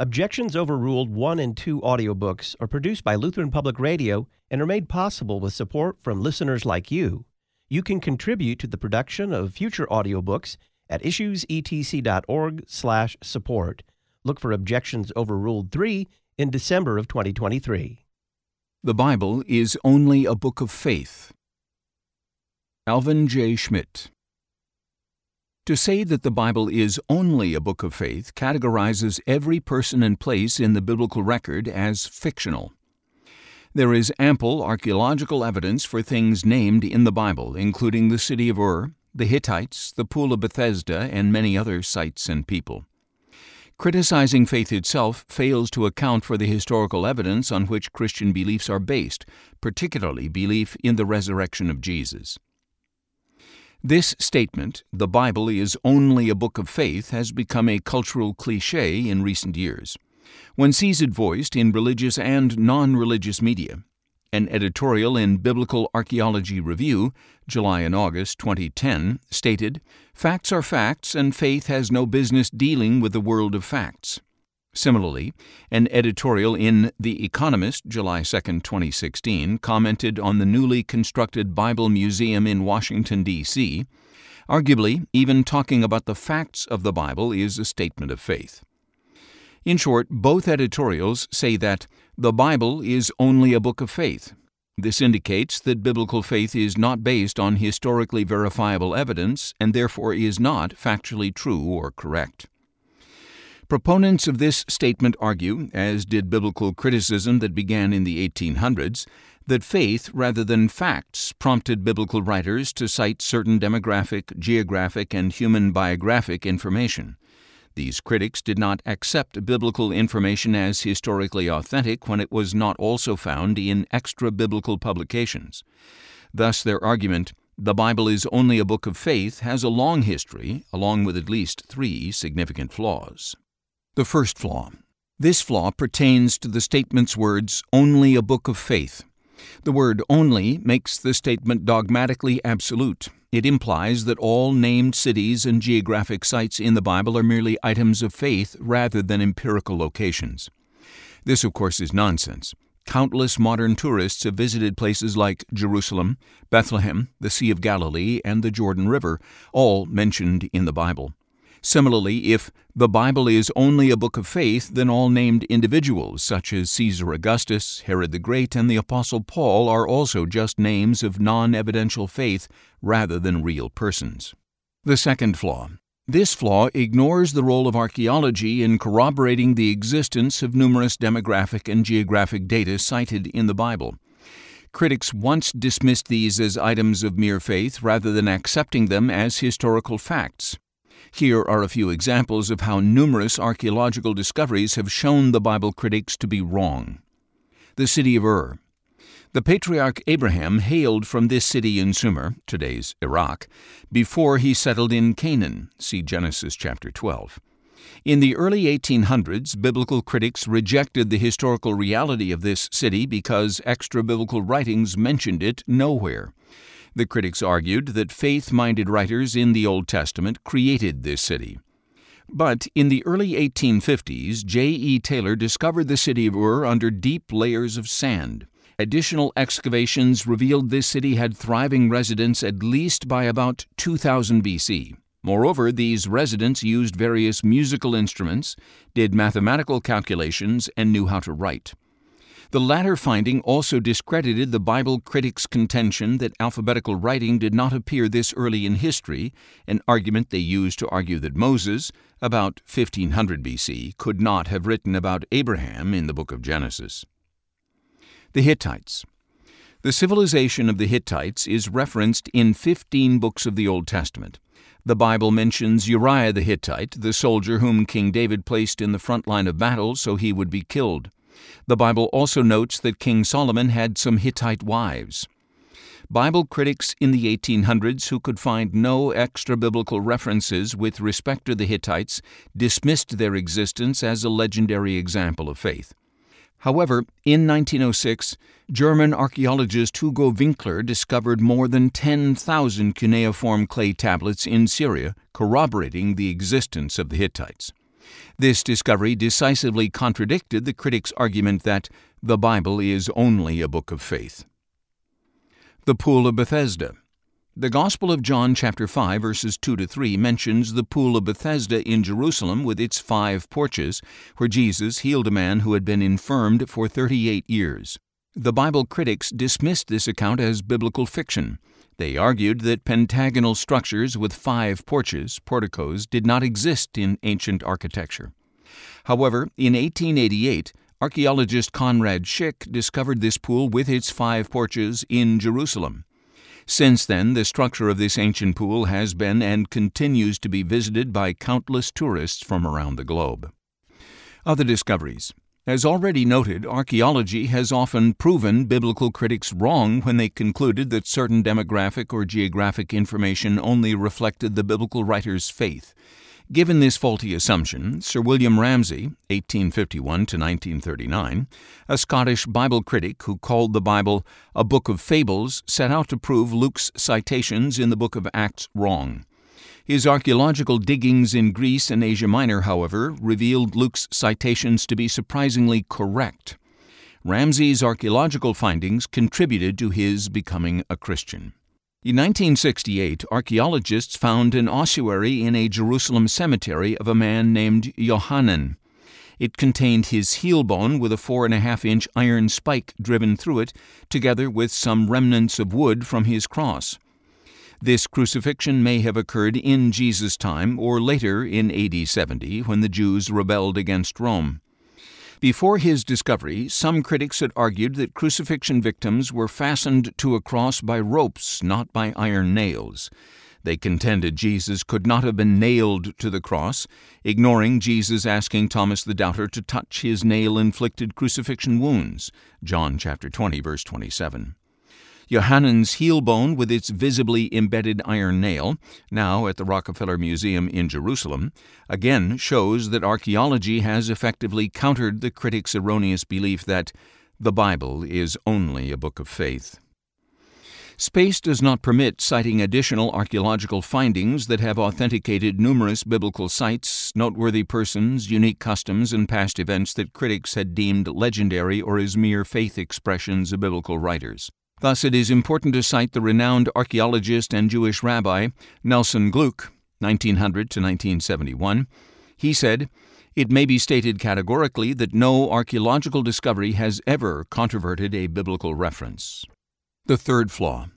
Objections Overruled 1 and 2 audiobooks are produced by Lutheran Public Radio and are made possible with support from listeners like you. You can contribute to the production of future audiobooks at issuesetc.org/support. Look for Objections Overruled 3 in December of 2023. The Bible is only a book of faith. Alvin J. Schmidt to say that the Bible is only a book of faith categorizes every person and place in the biblical record as fictional. There is ample archaeological evidence for things named in the Bible, including the city of Ur, the Hittites, the Pool of Bethesda, and many other sites and people. Criticizing faith itself fails to account for the historical evidence on which Christian beliefs are based, particularly belief in the resurrection of Jesus. This statement, the Bible is only a book of faith, has become a cultural cliche in recent years. One sees it voiced in religious and non religious media. An editorial in Biblical Archaeology Review, July and August 2010, stated Facts are facts, and faith has no business dealing with the world of facts. Similarly, an editorial in The Economist, July 2, 2016, commented on the newly constructed Bible Museum in Washington, D.C. Arguably, even talking about the facts of the Bible is a statement of faith. In short, both editorials say that the Bible is only a book of faith. This indicates that biblical faith is not based on historically verifiable evidence and therefore is not factually true or correct. Proponents of this statement argue, as did biblical criticism that began in the 1800s, that faith rather than facts prompted biblical writers to cite certain demographic, geographic, and human biographic information. These critics did not accept biblical information as historically authentic when it was not also found in extra biblical publications. Thus, their argument, the Bible is only a book of faith, has a long history, along with at least three significant flaws. The first flaw. This flaw pertains to the statement's words, only a book of faith. The word only makes the statement dogmatically absolute. It implies that all named cities and geographic sites in the Bible are merely items of faith rather than empirical locations. This, of course, is nonsense. Countless modern tourists have visited places like Jerusalem, Bethlehem, the Sea of Galilee, and the Jordan River, all mentioned in the Bible. Similarly, if the Bible is only a book of faith, then all named individuals, such as Caesar Augustus, Herod the Great, and the Apostle Paul, are also just names of non evidential faith rather than real persons. The second flaw. This flaw ignores the role of archaeology in corroborating the existence of numerous demographic and geographic data cited in the Bible. Critics once dismissed these as items of mere faith rather than accepting them as historical facts. Here are a few examples of how numerous archaeological discoveries have shown the Bible critics to be wrong. The city of Ur. The patriarch Abraham hailed from this city in Sumer, today's Iraq, before he settled in Canaan. See Genesis chapter 12. In the early 1800s, biblical critics rejected the historical reality of this city because extra biblical writings mentioned it nowhere. The critics argued that faith minded writers in the Old Testament created this city. But in the early 1850s, J. E. Taylor discovered the city of Ur under deep layers of sand. Additional excavations revealed this city had thriving residents at least by about 2000 BC. Moreover, these residents used various musical instruments, did mathematical calculations, and knew how to write. The latter finding also discredited the Bible critics' contention that alphabetical writing did not appear this early in history, an argument they used to argue that Moses, about 1500 BC, could not have written about Abraham in the book of Genesis. The Hittites. The civilization of the Hittites is referenced in 15 books of the Old Testament. The Bible mentions Uriah the Hittite, the soldier whom King David placed in the front line of battle so he would be killed. The Bible also notes that King Solomon had some Hittite wives. Bible critics in the 1800s who could find no extra biblical references with respect to the Hittites dismissed their existence as a legendary example of faith. However, in 1906, German archaeologist Hugo Winkler discovered more than 10,000 cuneiform clay tablets in Syria corroborating the existence of the Hittites. This discovery decisively contradicted the critics' argument that the Bible is only a book of faith. The Pool of Bethesda. The Gospel of John chapter 5 verses 2 to 3 mentions the Pool of Bethesda in Jerusalem with its five porches where Jesus healed a man who had been infirmed for 38 years. The Bible critics dismissed this account as biblical fiction. They argued that pentagonal structures with five porches, porticos, did not exist in ancient architecture. However, in 1888, archaeologist Conrad Schick discovered this pool with its five porches in Jerusalem. Since then, the structure of this ancient pool has been and continues to be visited by countless tourists from around the globe. Other discoveries as already noted, archaeology has often proven biblical critics wrong when they concluded that certain demographic or geographic information only reflected the biblical writer's faith. Given this faulty assumption, Sir William Ramsay, 1851 to 1939, a Scottish Bible critic who called the Bible a book of fables, set out to prove Luke's citations in the book of Acts wrong. His archaeological diggings in Greece and Asia Minor, however, revealed Luke's citations to be surprisingly correct. Ramsay's archaeological findings contributed to his becoming a Christian. In 1968, archaeologists found an ossuary in a Jerusalem cemetery of a man named Johanan. It contained his heel bone with a four and a half inch iron spike driven through it, together with some remnants of wood from his cross. This crucifixion may have occurred in Jesus' time or later in AD 70 when the Jews rebelled against Rome. Before his discovery, some critics had argued that crucifixion victims were fastened to a cross by ropes, not by iron nails. They contended Jesus could not have been nailed to the cross, ignoring Jesus asking Thomas the doubter to touch his nail-inflicted crucifixion wounds. John chapter 20 verse 27. Johannan's heel bone with its visibly embedded iron nail, now at the Rockefeller Museum in Jerusalem, again shows that archaeology has effectively countered the critics' erroneous belief that the Bible is only a book of faith. Space does not permit citing additional archaeological findings that have authenticated numerous biblical sites, noteworthy persons, unique customs, and past events that critics had deemed legendary or as mere faith expressions of biblical writers. Thus, it is important to cite the renowned archaeologist and Jewish rabbi Nelson Glueck, 1900 to 1971. He said, It may be stated categorically that no archaeological discovery has ever controverted a biblical reference. The third flaw.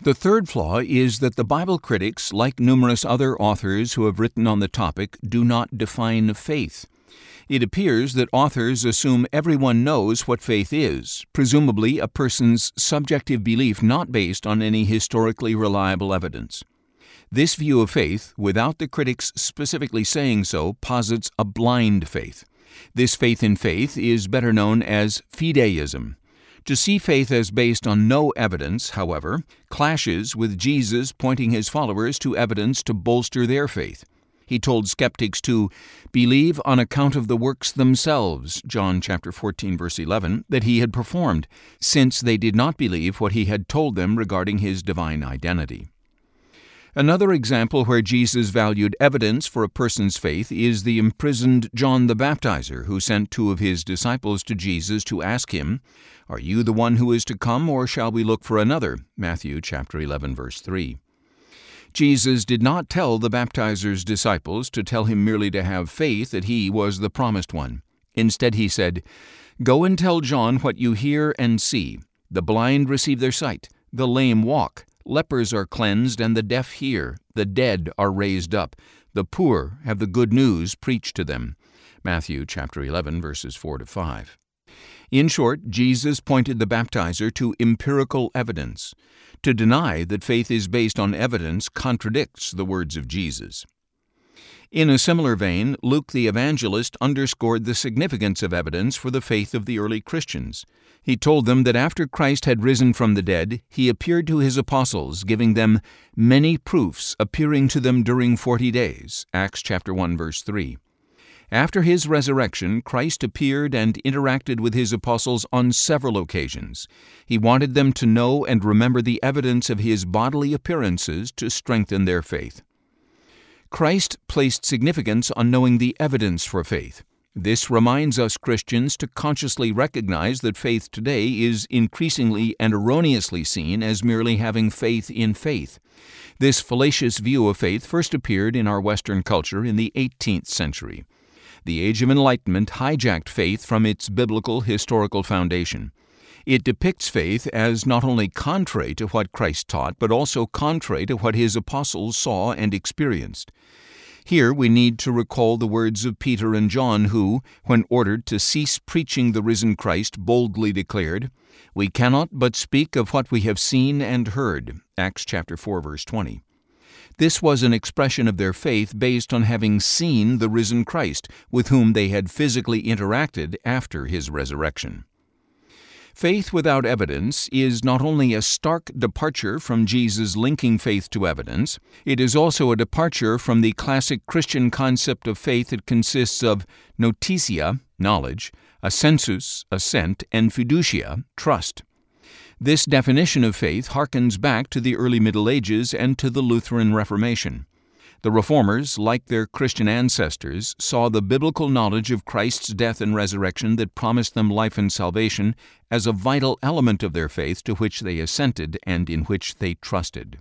The third flaw is that the Bible critics, like numerous other authors who have written on the topic, do not define faith. It appears that authors assume everyone knows what faith is, presumably a person's subjective belief not based on any historically reliable evidence. This view of faith, without the critics specifically saying so, posits a blind faith. This faith in faith is better known as fideism. To see faith as based on no evidence, however, clashes with Jesus pointing his followers to evidence to bolster their faith. He told skeptics to believe on account of the works themselves, John chapter 14 verse 11, that he had performed, since they did not believe what he had told them regarding his divine identity. Another example where Jesus valued evidence for a person's faith is the imprisoned John the Baptizer, who sent two of his disciples to Jesus to ask him, Are you the one who is to come, or shall we look for another? Matthew chapter 11 verse 3. Jesus did not tell the baptizer's disciples to tell him merely to have faith that he was the promised one. Instead, he said, Go and tell John what you hear and see. The blind receive their sight, the lame walk, lepers are cleansed, and the deaf hear, the dead are raised up, the poor have the good news preached to them. Matthew chapter 11 verses 4 to 5. In short, Jesus pointed the baptizer to empirical evidence. To deny that faith is based on evidence contradicts the words of Jesus. In a similar vein, Luke the evangelist underscored the significance of evidence for the faith of the early Christians. He told them that after Christ had risen from the dead, he appeared to his apostles, giving them many proofs, appearing to them during 40 days. Acts chapter 1 verse 3. After his resurrection, Christ appeared and interacted with his apostles on several occasions. He wanted them to know and remember the evidence of his bodily appearances to strengthen their faith. Christ placed significance on knowing the evidence for faith. This reminds us Christians to consciously recognize that faith today is increasingly and erroneously seen as merely having faith in faith. This fallacious view of faith first appeared in our Western culture in the 18th century. The Age of Enlightenment hijacked faith from its biblical historical foundation. It depicts faith as not only contrary to what Christ taught, but also contrary to what his apostles saw and experienced. Here we need to recall the words of Peter and John, who, when ordered to cease preaching the risen Christ, boldly declared, We cannot but speak of what we have seen and heard. Acts chapter 4 verse 20. This was an expression of their faith based on having seen the risen Christ, with whom they had physically interacted after his resurrection. Faith without evidence is not only a stark departure from Jesus linking faith to evidence, it is also a departure from the classic Christian concept of faith that consists of notitia, knowledge, assensus, assent, and fiducia, trust. This definition of faith harkens back to the early Middle Ages and to the Lutheran Reformation. The Reformers, like their Christian ancestors, saw the biblical knowledge of Christ's death and resurrection that promised them life and salvation as a vital element of their faith to which they assented and in which they trusted.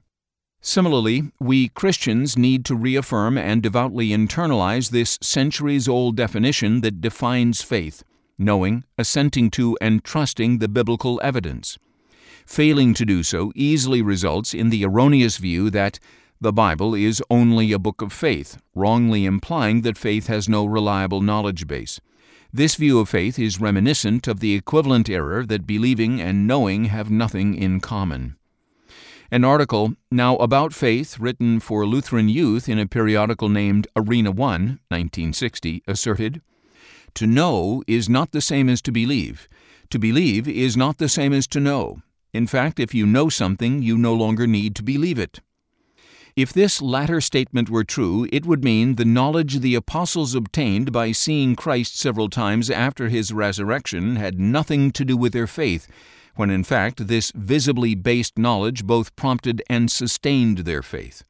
Similarly, we Christians need to reaffirm and devoutly internalize this centuries old definition that defines faith knowing, assenting to, and trusting the biblical evidence. Failing to do so easily results in the erroneous view that the Bible is only a book of faith, wrongly implying that faith has no reliable knowledge base. This view of faith is reminiscent of the equivalent error that believing and knowing have nothing in common. An article, now about faith, written for Lutheran youth in a periodical named Arena 1, 1960, asserted To know is not the same as to believe. To believe is not the same as to know. In fact, if you know something, you no longer need to believe it. If this latter statement were true, it would mean the knowledge the apostles obtained by seeing Christ several times after his resurrection had nothing to do with their faith, when in fact this visibly based knowledge both prompted and sustained their faith.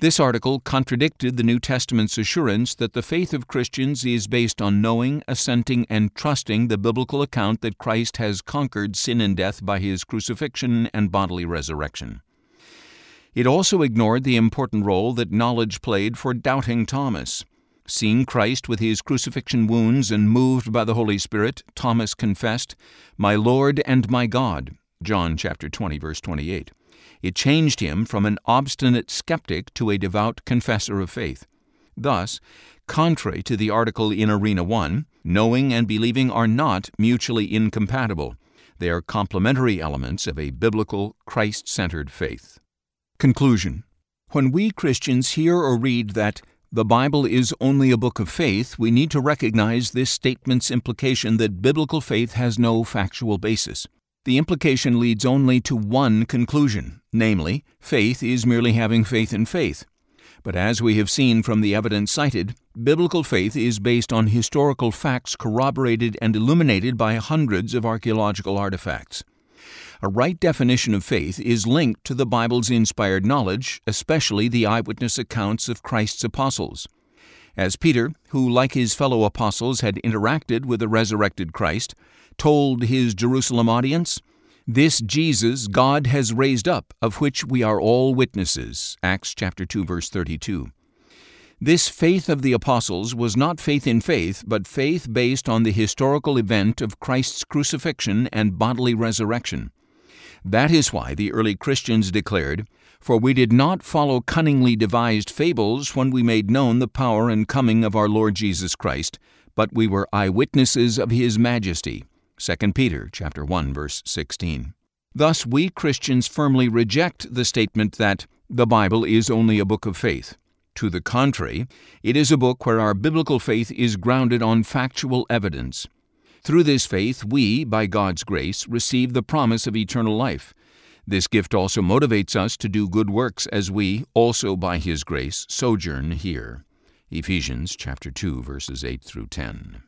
This article contradicted the New Testament's assurance that the faith of Christians is based on knowing, assenting, and trusting the biblical account that Christ has conquered sin and death by his crucifixion and bodily resurrection. It also ignored the important role that knowledge played for doubting Thomas. Seeing Christ with his crucifixion wounds and moved by the Holy Spirit, Thomas confessed, "My Lord and my God." John chapter 20 verse 28. It changed him from an obstinate skeptic to a devout confessor of faith. Thus, contrary to the article in Arena 1, knowing and believing are not mutually incompatible. They are complementary elements of a biblical, Christ centered faith. Conclusion When we Christians hear or read that the Bible is only a book of faith, we need to recognize this statement's implication that biblical faith has no factual basis. The implication leads only to one conclusion, namely, faith is merely having faith in faith. But as we have seen from the evidence cited, biblical faith is based on historical facts corroborated and illuminated by hundreds of archaeological artifacts. A right definition of faith is linked to the Bible's inspired knowledge, especially the eyewitness accounts of Christ's apostles. As Peter, who like his fellow apostles had interacted with the resurrected Christ, told his Jerusalem audience, This Jesus God has raised up, of which we are all witnesses. Acts chapter 2 verse 32. This faith of the apostles was not faith in faith, but faith based on the historical event of Christ's crucifixion and bodily resurrection. That is why the early Christians declared, For we did not follow cunningly devised fables when we made known the power and coming of our Lord Jesus Christ, but we were eyewitnesses of his majesty. 2 Peter chapter 1 verse 16. Thus we Christians firmly reject the statement that the Bible is only a book of faith. To the contrary, it is a book where our biblical faith is grounded on factual evidence. Through this faith, we, by God's grace, receive the promise of eternal life. This gift also motivates us to do good works as we, also by His grace, sojourn here. Ephesians chapter 2 verses 8 through 10.